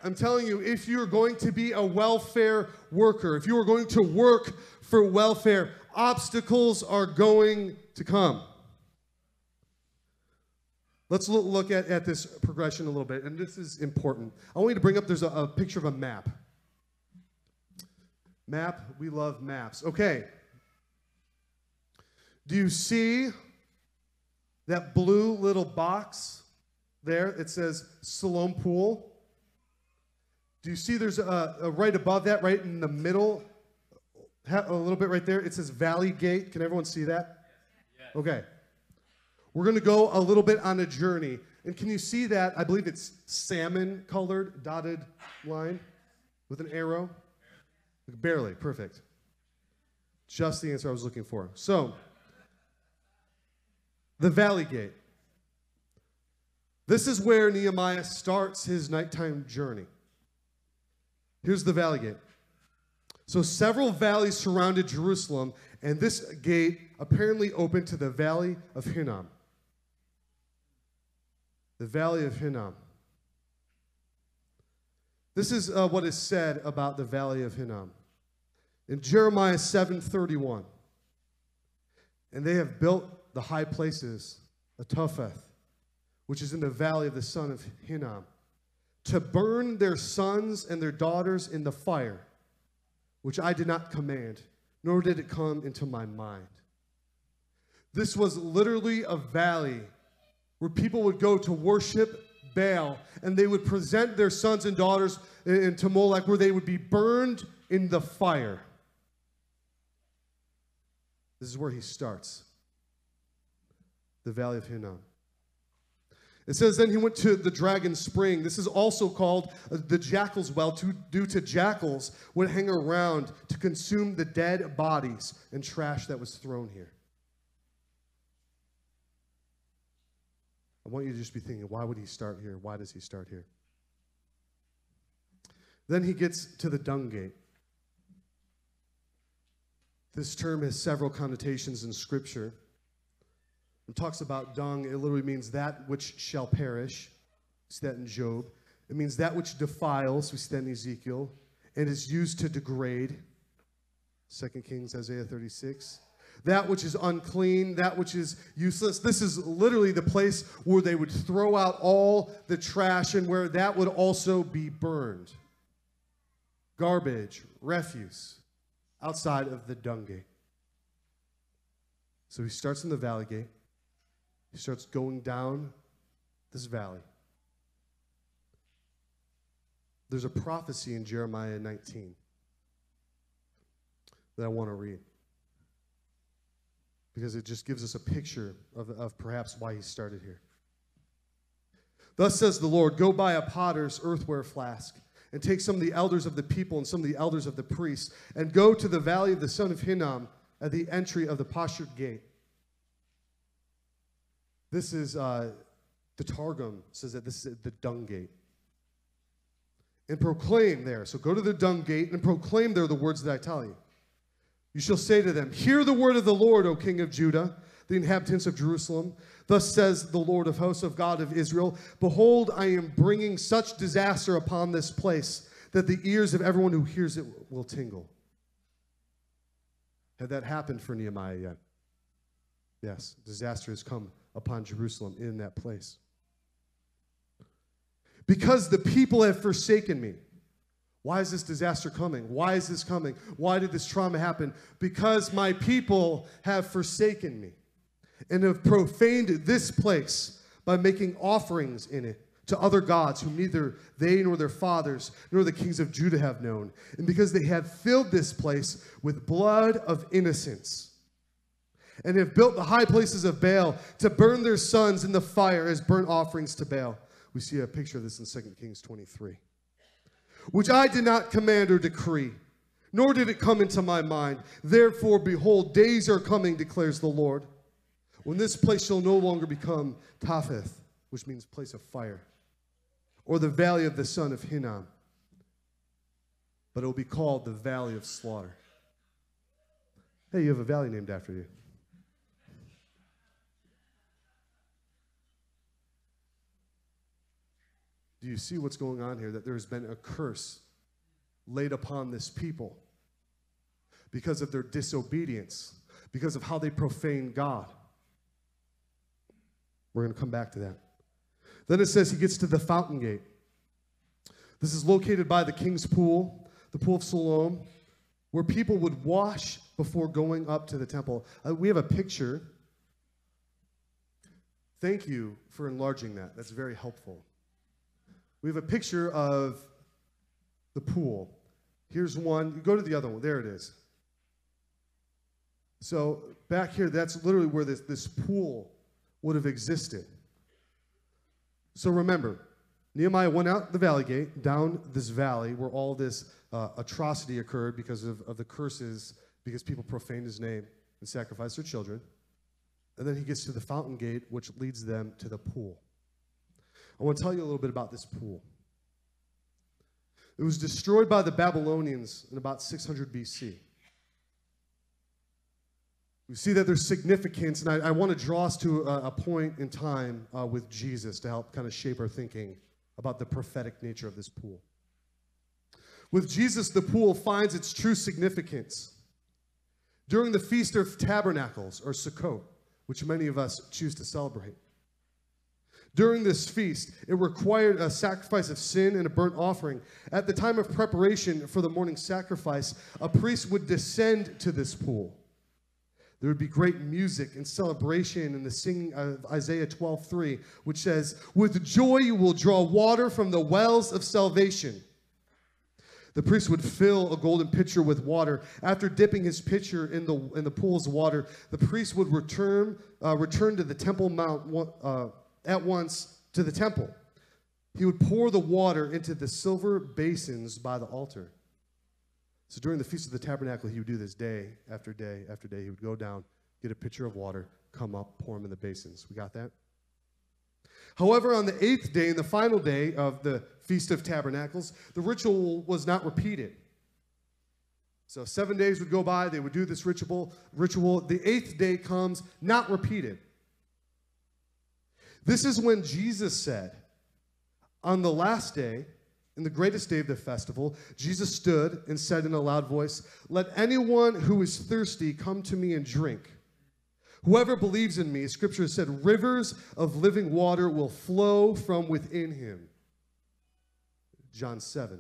I'm telling you, if you're going to be a welfare worker, if you are going to work for welfare, obstacles are going to come. Let's look at, at this progression a little bit, and this is important. I want you to bring up there's a, a picture of a map. Map, we love maps. Okay. Do you see that blue little box there? It says Siloam Pool. Do you see there's a, a, right above that, right in the middle, a little bit right there? It says Valley Gate. Can everyone see that? Okay. We're going to go a little bit on a journey. And can you see that? I believe it's salmon colored dotted line with an arrow. Barely. Perfect. Just the answer I was looking for. So, the Valley Gate. This is where Nehemiah starts his nighttime journey. Here's the valley gate. So several valleys surrounded Jerusalem, and this gate apparently opened to the valley of Hinnom. The valley of Hinnom. This is uh, what is said about the valley of Hinnom. In Jeremiah 7:31, and they have built the high places, a Topheth, which is in the valley of the son of Hinnom to burn their sons and their daughters in the fire, which I did not command, nor did it come into my mind. This was literally a valley where people would go to worship Baal, and they would present their sons and daughters into Molech, where they would be burned in the fire. This is where he starts the Valley of Hinnom. It says, Then he went to the dragon spring. This is also called the jackal's well, to, due to jackals would hang around to consume the dead bodies and trash that was thrown here. I want you to just be thinking, why would he start here? Why does he start here? Then he gets to the dung gate. This term has several connotations in Scripture. It talks about dung, it literally means that which shall perish. We see that in Job. It means that which defiles, we see that in Ezekiel, and is used to degrade. 2 Kings, Isaiah 36. That which is unclean, that which is useless. This is literally the place where they would throw out all the trash and where that would also be burned. Garbage, refuse, outside of the dung gate. So he starts in the valley gate. He starts going down this valley. There's a prophecy in Jeremiah 19 that I want to read because it just gives us a picture of, of perhaps why he started here. Thus says the Lord Go buy a potter's earthenware flask and take some of the elders of the people and some of the elders of the priests and go to the valley of the son of Hinnom at the entry of the Potsherd gate. This is uh, the Targum says that this is the dung gate. And proclaim there. So go to the dung gate and proclaim there the words that I tell you. You shall say to them, Hear the word of the Lord, O King of Judah, the inhabitants of Jerusalem. Thus says the Lord of hosts of God of Israel Behold, I am bringing such disaster upon this place that the ears of everyone who hears it will tingle. Had that happened for Nehemiah yet? Yes, disaster has come upon Jerusalem in that place. Because the people have forsaken me. Why is this disaster coming? Why is this coming? Why did this trauma happen? Because my people have forsaken me and have profaned this place by making offerings in it to other gods whom neither they nor their fathers nor the kings of Judah have known. And because they have filled this place with blood of innocence and have built the high places of Baal to burn their sons in the fire as burnt offerings to Baal. We see a picture of this in 2 Kings 23. which I did not command or decree, nor did it come into my mind. Therefore, behold, days are coming, declares the Lord, when this place shall no longer become Topheth, which means place of fire, or the valley of the son of Hinnom, but it will be called the valley of slaughter. Hey, you have a valley named after you. Do you see what's going on here? That there has been a curse laid upon this people because of their disobedience, because of how they profane God. We're going to come back to that. Then it says he gets to the fountain gate. This is located by the king's pool, the pool of Siloam, where people would wash before going up to the temple. Uh, we have a picture. Thank you for enlarging that. That's very helpful. We have a picture of the pool. Here's one. You go to the other one. There it is. So back here, that's literally where this, this pool would have existed. So remember, Nehemiah went out the valley gate, down this valley where all this uh, atrocity occurred because of, of the curses, because people profaned his name and sacrificed their children. And then he gets to the fountain gate, which leads them to the pool. I want to tell you a little bit about this pool. It was destroyed by the Babylonians in about 600 BC. We see that there's significance, and I, I want to draw us to a, a point in time uh, with Jesus to help kind of shape our thinking about the prophetic nature of this pool. With Jesus, the pool finds its true significance during the Feast of Tabernacles, or Sukkot, which many of us choose to celebrate. During this feast, it required a sacrifice of sin and a burnt offering. At the time of preparation for the morning sacrifice, a priest would descend to this pool. There would be great music and celebration and the singing of Isaiah 12:3, which says, "With joy you will draw water from the wells of salvation." The priest would fill a golden pitcher with water. After dipping his pitcher in the in the pool's water, the priest would return uh, return to the temple mount uh, at once to the temple. He would pour the water into the silver basins by the altar. So during the Feast of the Tabernacle, he would do this day after day after day. He would go down, get a pitcher of water, come up, pour them in the basins. We got that? However, on the eighth day and the final day of the Feast of Tabernacles, the ritual was not repeated. So seven days would go by, they would do this ritual. Ritual. The eighth day comes, not repeated. This is when Jesus said, on the last day, in the greatest day of the festival, Jesus stood and said in a loud voice, Let anyone who is thirsty come to me and drink. Whoever believes in me, scripture said, rivers of living water will flow from within him. John 7,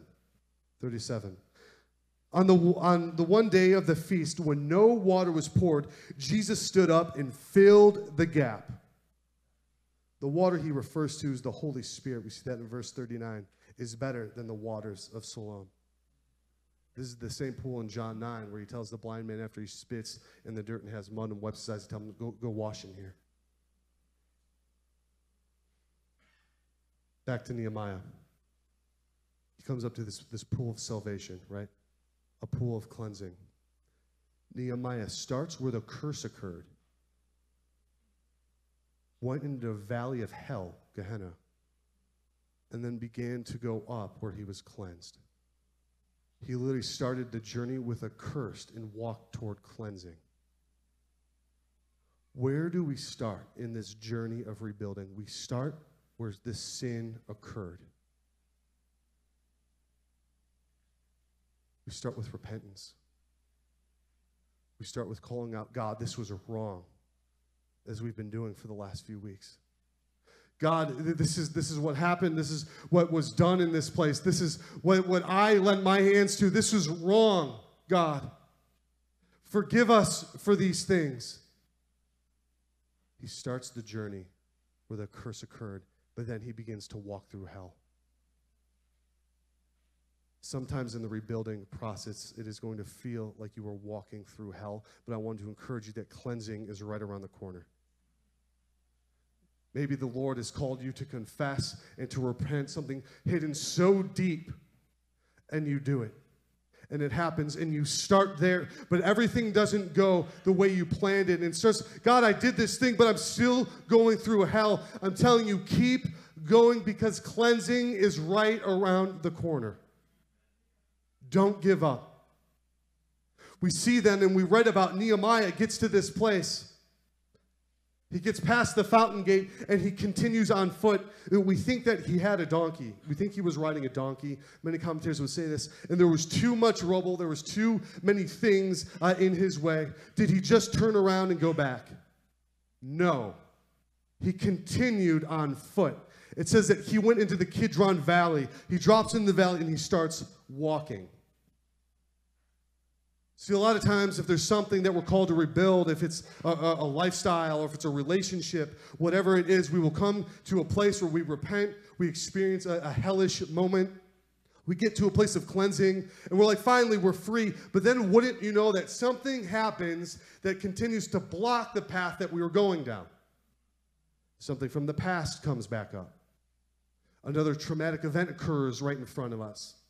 37. On the, on the one day of the feast, when no water was poured, Jesus stood up and filled the gap. The water he refers to is the Holy Spirit. We see that in verse 39 is better than the waters of Siloam. This is the same pool in John 9 where he tells the blind man after he spits in the dirt and has mud and wipes his eyes, tell him, go, go wash in here. Back to Nehemiah. He comes up to this, this pool of salvation, right? A pool of cleansing. Nehemiah starts where the curse occurred, went into the valley of hell, Gehenna, and then began to go up where he was cleansed. He literally started the journey with a curse and walked toward cleansing. Where do we start in this journey of rebuilding? We start where this sin occurred. We start with repentance. We start with calling out, God, this was wrong, as we've been doing for the last few weeks. God, this is, this is what happened. This is what was done in this place. This is what, what I lent my hands to. This was wrong, God. Forgive us for these things. He starts the journey where the curse occurred, but then he begins to walk through hell. Sometimes in the rebuilding process, it is going to feel like you are walking through hell, but I want to encourage you that cleansing is right around the corner. Maybe the Lord has called you to confess and to repent something hidden so deep and you do it. And it happens, and you start there, but everything doesn't go the way you planned it. And it starts, God, I did this thing, but I'm still going through hell. I'm telling you, keep going because cleansing is right around the corner. Don't give up. We see then, and we read about Nehemiah gets to this place. He gets past the fountain gate and he continues on foot. We think that he had a donkey. We think he was riding a donkey. Many commentators would say this. And there was too much rubble, there was too many things uh, in his way. Did he just turn around and go back? No. He continued on foot. It says that he went into the Kidron Valley. He drops in the valley and he starts walking. See, a lot of times, if there's something that we're called to rebuild, if it's a, a, lifestyle or if it's a relationship, whatever it is, we will come to a place where we repent, we experience a, a hellish moment, we get to a place of cleansing, and we're like, finally, we're free. But then, wouldn't you know that something happens that continues to block the path that we were going down? Something from the past comes back up. Another traumatic event occurs right in front of us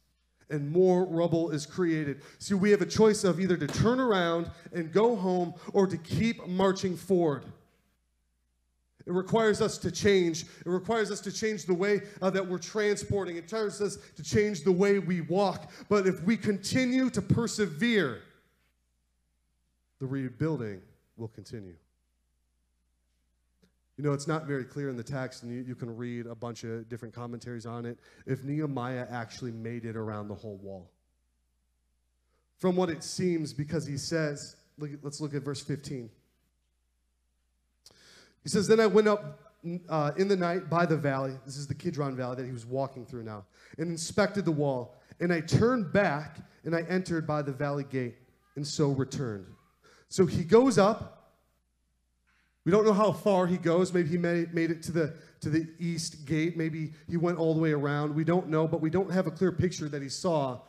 and more rubble is created. See, we have a choice of either to turn around and go home or to keep marching forward. It requires us to change. It requires us to change the way uh, that we're transporting. It requires us to change the way we walk. But if we continue to persevere, the rebuilding will continue. You know, it's not very clear in the text, and you, you, can read a bunch of different commentaries on it, if Nehemiah actually made it around the whole wall. From what it seems, because he says, look, let's look at verse 15. He says, Then I went up uh, in the night by the valley. This is the Kidron Valley that he was walking through now, and inspected the wall. And I turned back, and I entered by the valley gate, and so returned. So he goes up we don't know how far he goes. Maybe he made, it to the, to the east gate. Maybe he went all the way around. We don't know, but we don't have a clear picture that he saw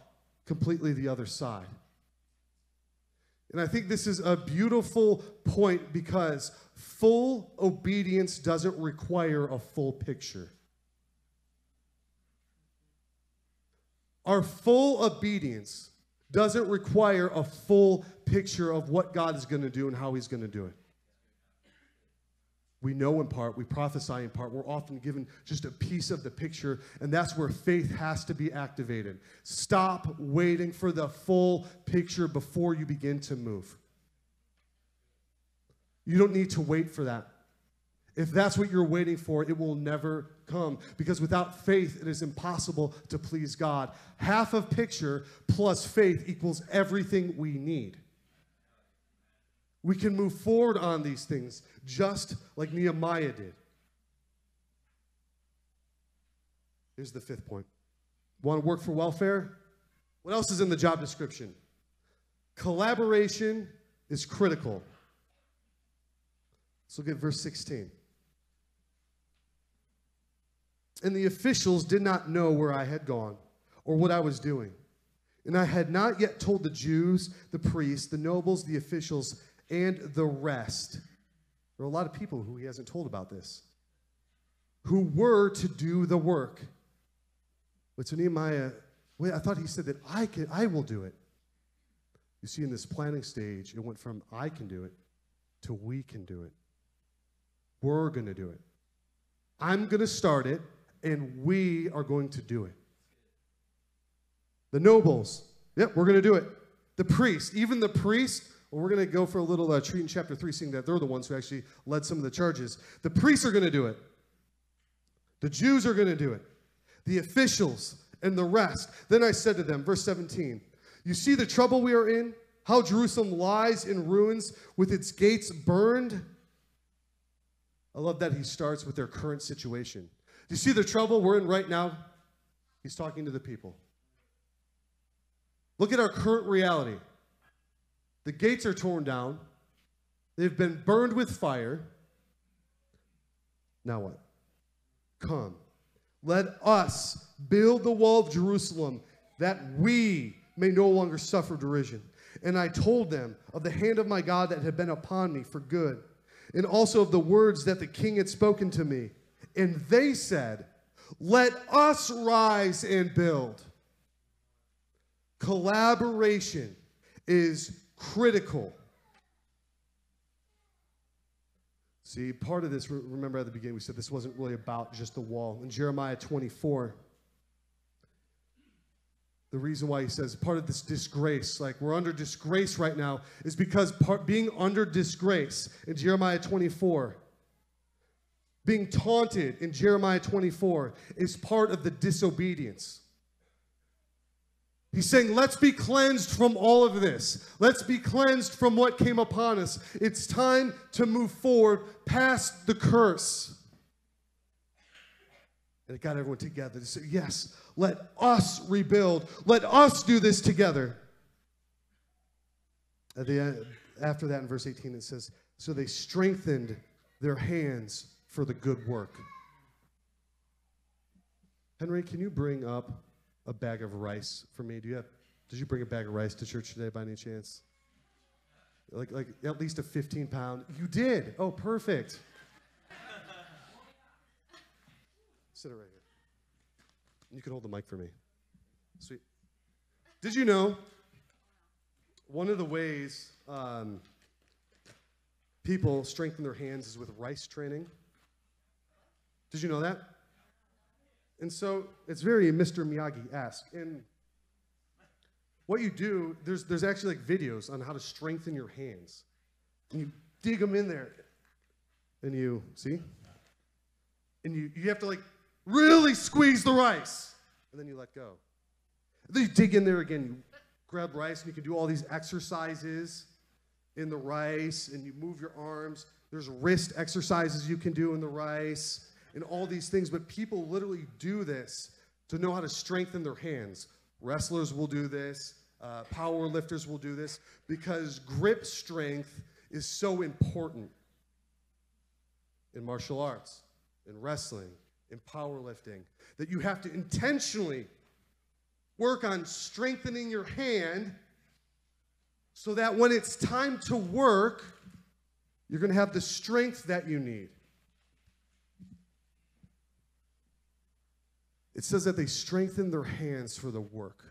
completely the other side. And I think this is a beautiful point because full obedience doesn't require a full picture. Our full obedience doesn't require a full picture of what God is going to do and how he's going to do it. We know in part, we prophesy in part, we're often given just a piece of the picture, and that's where faith has to be activated. Stop waiting for the full picture before you begin to move. You don't need to wait for that. If that's what you're waiting for, it will never come because without faith, it is impossible to please God. Half of picture plus faith equals everything we need. We can move forward on these things just like Nehemiah did. Here's the fifth point. Want to work for welfare? What else is in the job description? Collaboration is critical. Let's look at verse 16. And the officials did not know where I had gone or what I was doing. And I had not yet told the Jews, the priests, the nobles, the officials, and the rest. There are a lot of people who he hasn't told about this, who were to do the work. But so Nehemiah, wait, I thought he said that I can, I will do it. You see, in this planning stage, it went from I can do it to we can do it. We're going to do it. I'm going to start it, and we are going to do it. The nobles, yep, we're going to do it. The priests, even the priests well, we're going to go for a little uh, treat in chapter 3, seeing that they're the ones who actually led some of the charges. The priests are going to do it, the Jews are going to do it, the officials and the rest. Then I said to them, verse 17, You see the trouble we are in? How Jerusalem lies in ruins with its gates burned? I love that he starts with their current situation. Do you see the trouble we're in right now? He's talking to the people. Look at our current reality. The gates are torn down. They've been burned with fire. Now what? Come. Let us build the wall of Jerusalem that we may no longer suffer derision. And I told them of the hand of my God that had been upon me for good, and also of the words that the king had spoken to me. And they said, Let us rise and build. Collaboration is critical. See, part of this, remember at the beginning, we said this wasn't really about just the wall. In Jeremiah 24, the reason why he says part of this disgrace, like we're under disgrace right now, is because part, being under disgrace in Jeremiah 24, being taunted in Jeremiah 24, is part of the disobedience. He's saying, let's be cleansed from all of this. Let's be cleansed from what came upon us. It's time to move forward past the curse. And it got everyone together to say, yes, let us rebuild. Let us do this together. At the end, after that, in verse 18, it says, So they strengthened their hands for the good work. Henry, can you bring up a bag of rice for me? Do you have? Did you bring a bag of rice to church today by any chance? Like, like at least a 15 pound. You did. Oh, perfect. Sit it right here. You can hold the mic for me. Sweet. Did you know one of the ways um, people strengthen their hands is with rice training? Did you know that? And so it's very Mr. Miyagi-esque. And what you do, there's, there's actually like videos on how to strengthen your hands. And you dig them in there. And you, see? And you, you have to like really squeeze the rice, and then you let go. And then you dig in there again, you grab rice, and you can do all these exercises in the rice, and you move your arms. There's wrist exercises you can do in the rice, and all these things. But people literally do this to know how to strengthen their hands. Wrestlers will do this, uh, power lifters will do this, because grip strength is so important in martial arts, in wrestling, in powerlifting, that you have to intentionally work on strengthening your hand so that when it's time to work, you're going to have the strength that you need. It says that they strengthen their hands for the work.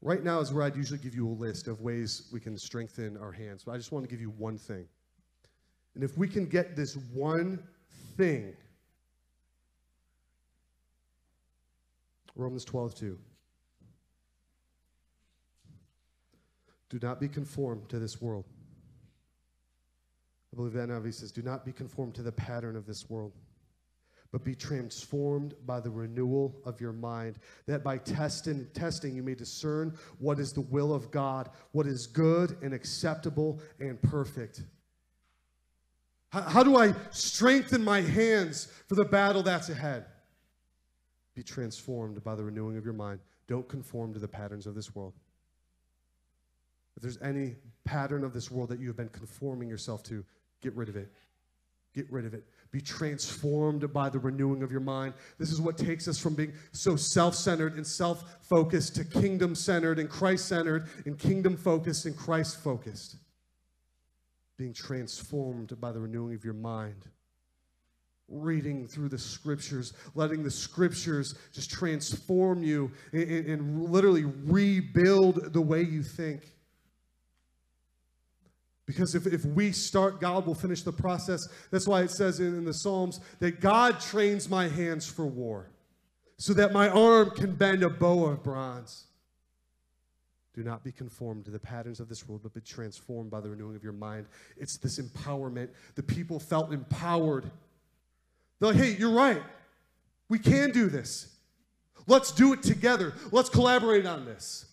Right now is where I'd usually give you a list of ways we can strengthen our hands, but I just want to give you one thing. And if we can get this one thing. Romans 12, 2. Do not be conformed to this world. I believe that NIV says, Do not be conformed to the pattern of this world, but be transformed by the renewal of your mind, that by testing, testing you may discern what is the will of God, what is good and acceptable and perfect. How, how do I strengthen my hands for the battle that's ahead? Be transformed by the renewing of your mind. Don't conform to the patterns of this world. If there's any pattern of this world that you have been conforming yourself to, get rid of it. Get rid of it. Be transformed by the renewing of your mind. This is what takes us from being so self centered and self focused to kingdom centered and Christ centered and kingdom focused and Christ focused being transformed by the renewing of your mind. Reading through the scriptures, letting the scriptures just transform you and, and literally rebuild the way you think. Because if, if we start, God will finish the process. That's why it says in, in the Psalms that God trains my hands for war so that my arm can bend a bow of bronze. Do not be conformed to the patterns of this world, but be transformed by the renewing of your mind. It's this empowerment. The people felt empowered. They're like, hey, you're right. We can do this. Let's do it together. Let's collaborate on this.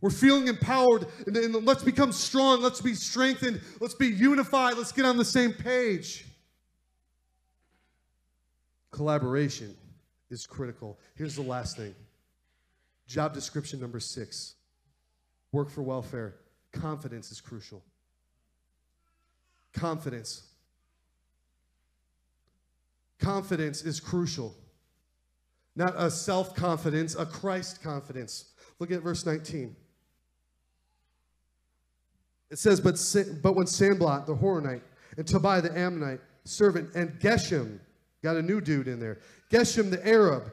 We're feeling empowered, and, and let's become strong. Let's be strengthened. Let's be unified. Let's get on the same page. Collaboration is critical. Here's the last thing job description number six work for welfare. Confidence is crucial. Confidence. Confidence is crucial. Not a self confidence, a Christ confidence. Look at verse 19. It says, But, but when Sanballat the Horonite and Tobiah the Ammonite servant and Geshem, got a new dude in there, Geshem the Arab,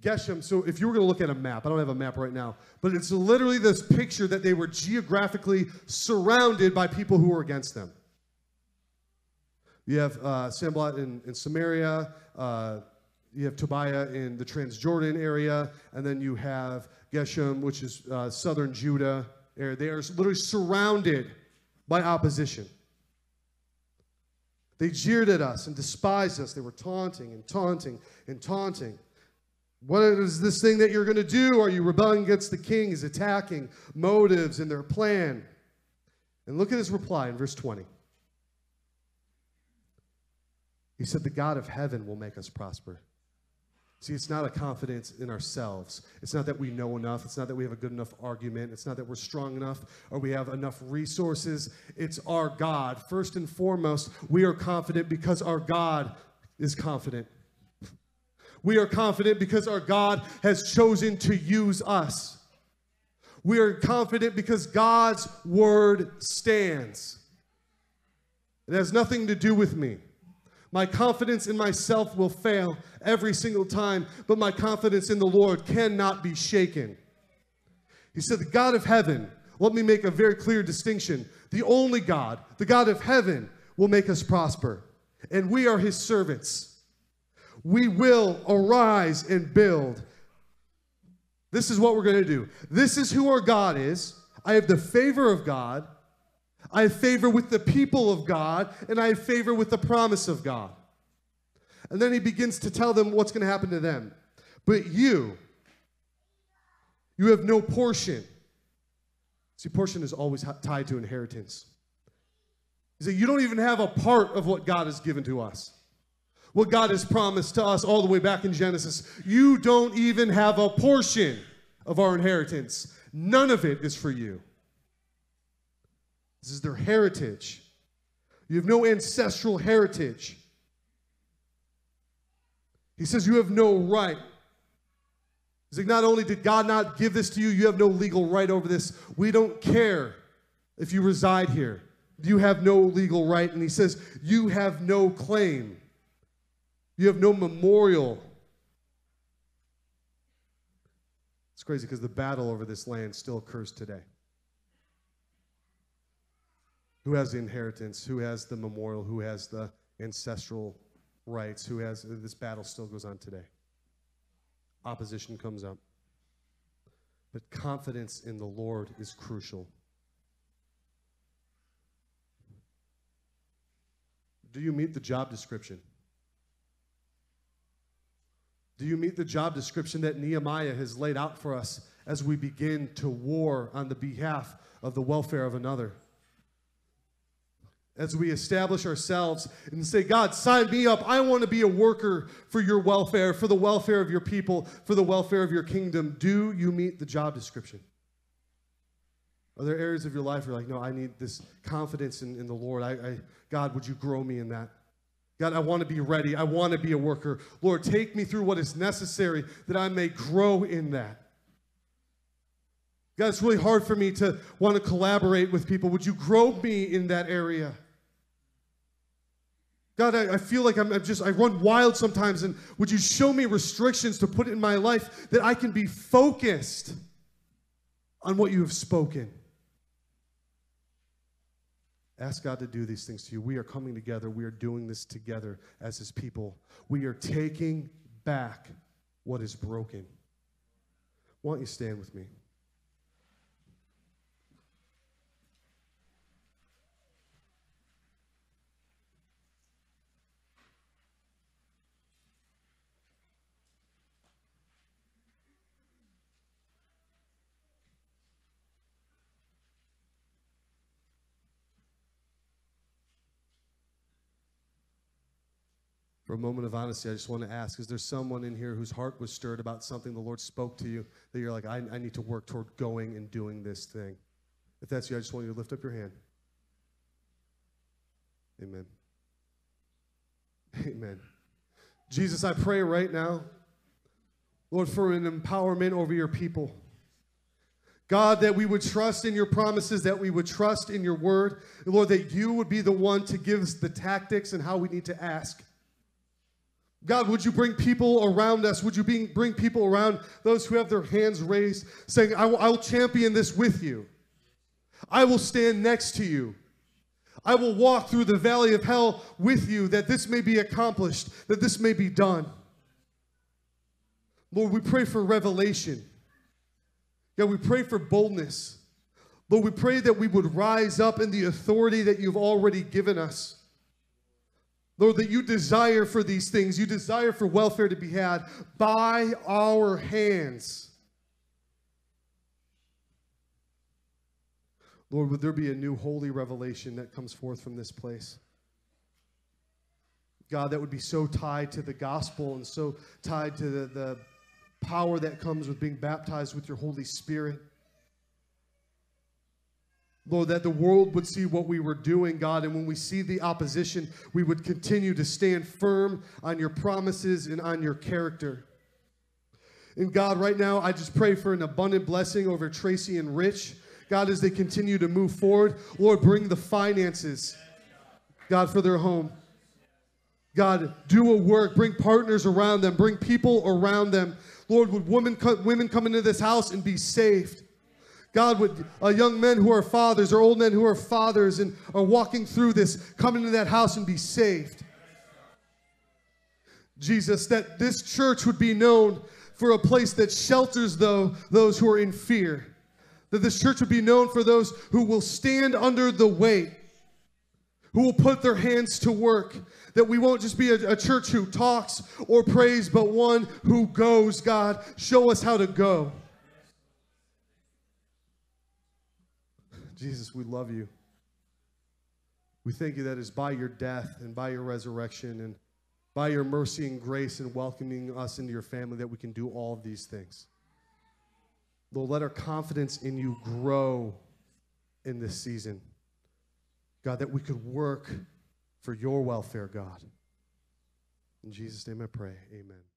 Geshem, so if you were going to look at a map, I don't have a map right now, but it's literally this picture that they were geographically surrounded by people who were against them. You have uh, Sanballat in, in Samaria, uh, you have Tobiah in the Transjordan area, and then you have Geshem, which is uh, southern Judah. Area. They are literally surrounded by opposition. They jeered at us and despised us. They were taunting and taunting and taunting. What is this thing that you're going to do? Are you rebelling against the king? Is attacking motives in their plan? And look at his reply in verse 20. He said, The God of heaven will make us prosper. See, it's not a confidence in ourselves. It's not that we know enough. It's not that we have a good enough argument. It's not that we're strong enough or we have enough resources. It's our God. First and foremost, we are confident because our God is confident. We are confident because our God has chosen to use us. We are confident because God's word stands. It has nothing to do with me. My confidence in myself will fail every single time, but my confidence in the Lord cannot be shaken. He said, The God of heaven, let me make a very clear distinction. The only God, the God of heaven, will make us prosper, and we are his servants. We will arise and build. This is what we're going to do. This is who our God is. I have the favor of God. I have favor with the people of God, and I have favor with the promise of God. And then he begins to tell them what's going to happen to them. But you, you have no portion. See, portion is always tied to inheritance. He said, You don't even have a part of what God has given to us. What God has promised to us all the way back in Genesis. You don't even have a portion of our inheritance. None of it is for you. This is their heritage. You have no ancestral heritage. He says you have no right. He's like, not only did God not give this to you, you have no legal right over this. We don't care if you reside here. You have no legal right. And he says, you have no claim. You have no memorial. It's crazy because the battle over this land still occurs today. Who has the inheritance? Who has the memorial? Who has the ancestral rights? Who has this battle still goes on today? Opposition comes up. But confidence in the Lord is crucial. Do you meet the job description? Do you meet the job description that Nehemiah has laid out for us as we begin to war on the behalf of the welfare of another? As we establish ourselves and say, God, sign me up. I want to be a worker for your welfare, for the welfare of your people, for the welfare of your kingdom. Do you meet the job description? Are there areas of your life where you're like, no, I need this confidence in, in the Lord? I, I, God, would you grow me in that? God, I want to be ready. I want to be a worker. Lord, take me through what is necessary that I may grow in that. God, it's really hard for me to want to collaborate with people. Would you grow me in that area? God, I, I feel like I'm, I'm, just, I run wild sometimes, and would you show me restrictions to put in my life that I can be focused on what you have spoken? Ask God to do these things to you. We are coming together. We are doing this together as His people. We are taking back what is broken. Why don't you stand with me? For a moment of honesty, I just want to ask is there someone in here whose heart was stirred about something the Lord spoke to you that you're like, I, I need to work toward going and doing this thing? If that's you, I just want you to lift up your hand. Amen. Amen. Jesus, I pray right now, Lord, for an empowerment over your people. God, that we would trust in your promises, that we would trust in your word. Lord, that you would be the one to give us the tactics and how we need to ask. God, would you bring people around us? Would you bring, bring people around those who have their hands raised, saying, I will, I will champion this with you. I will stand next to you. I will walk through the valley of hell with you that this may be accomplished, that this may be done. Lord, we pray for revelation. God, we pray for boldness. Lord, we pray that we would rise up in the authority that you've already given us. Lord, that you desire for these things, you desire for welfare to be had by our hands. Lord, would there be a new holy revelation that comes forth from this place? God, that would be so tied to the gospel and so tied to the, the power that comes with being baptized with your Holy Spirit. Lord, that the world would see what we were doing, God, and when we see the opposition, we would continue to stand firm on your promises and on your character. And God, right now, I just pray for an abundant blessing over Tracy and Rich. God, as they continue to move forward, Lord, bring the finances, God, for their home. God, do a work, bring partners around them, bring people around them. Lord, would women, women come into this house and be saved? God, would uh, young men who are fathers or old men who are fathers and are walking through this come into that house and be saved? Jesus, that this church would be known for a place that shelters though, those who are in fear. That this church would be known for those who will stand under the weight, who will put their hands to work. That we won't just be a, a church who talks or prays, but one who goes. God, show us how to go. Jesus, we love you. We thank you that it's by your death and by your resurrection and by your mercy and grace and welcoming us into your family that we can do all of these things. Lord, let our confidence in you grow in this season. God, that we could work for your welfare, God. In Jesus' name I pray. Amen.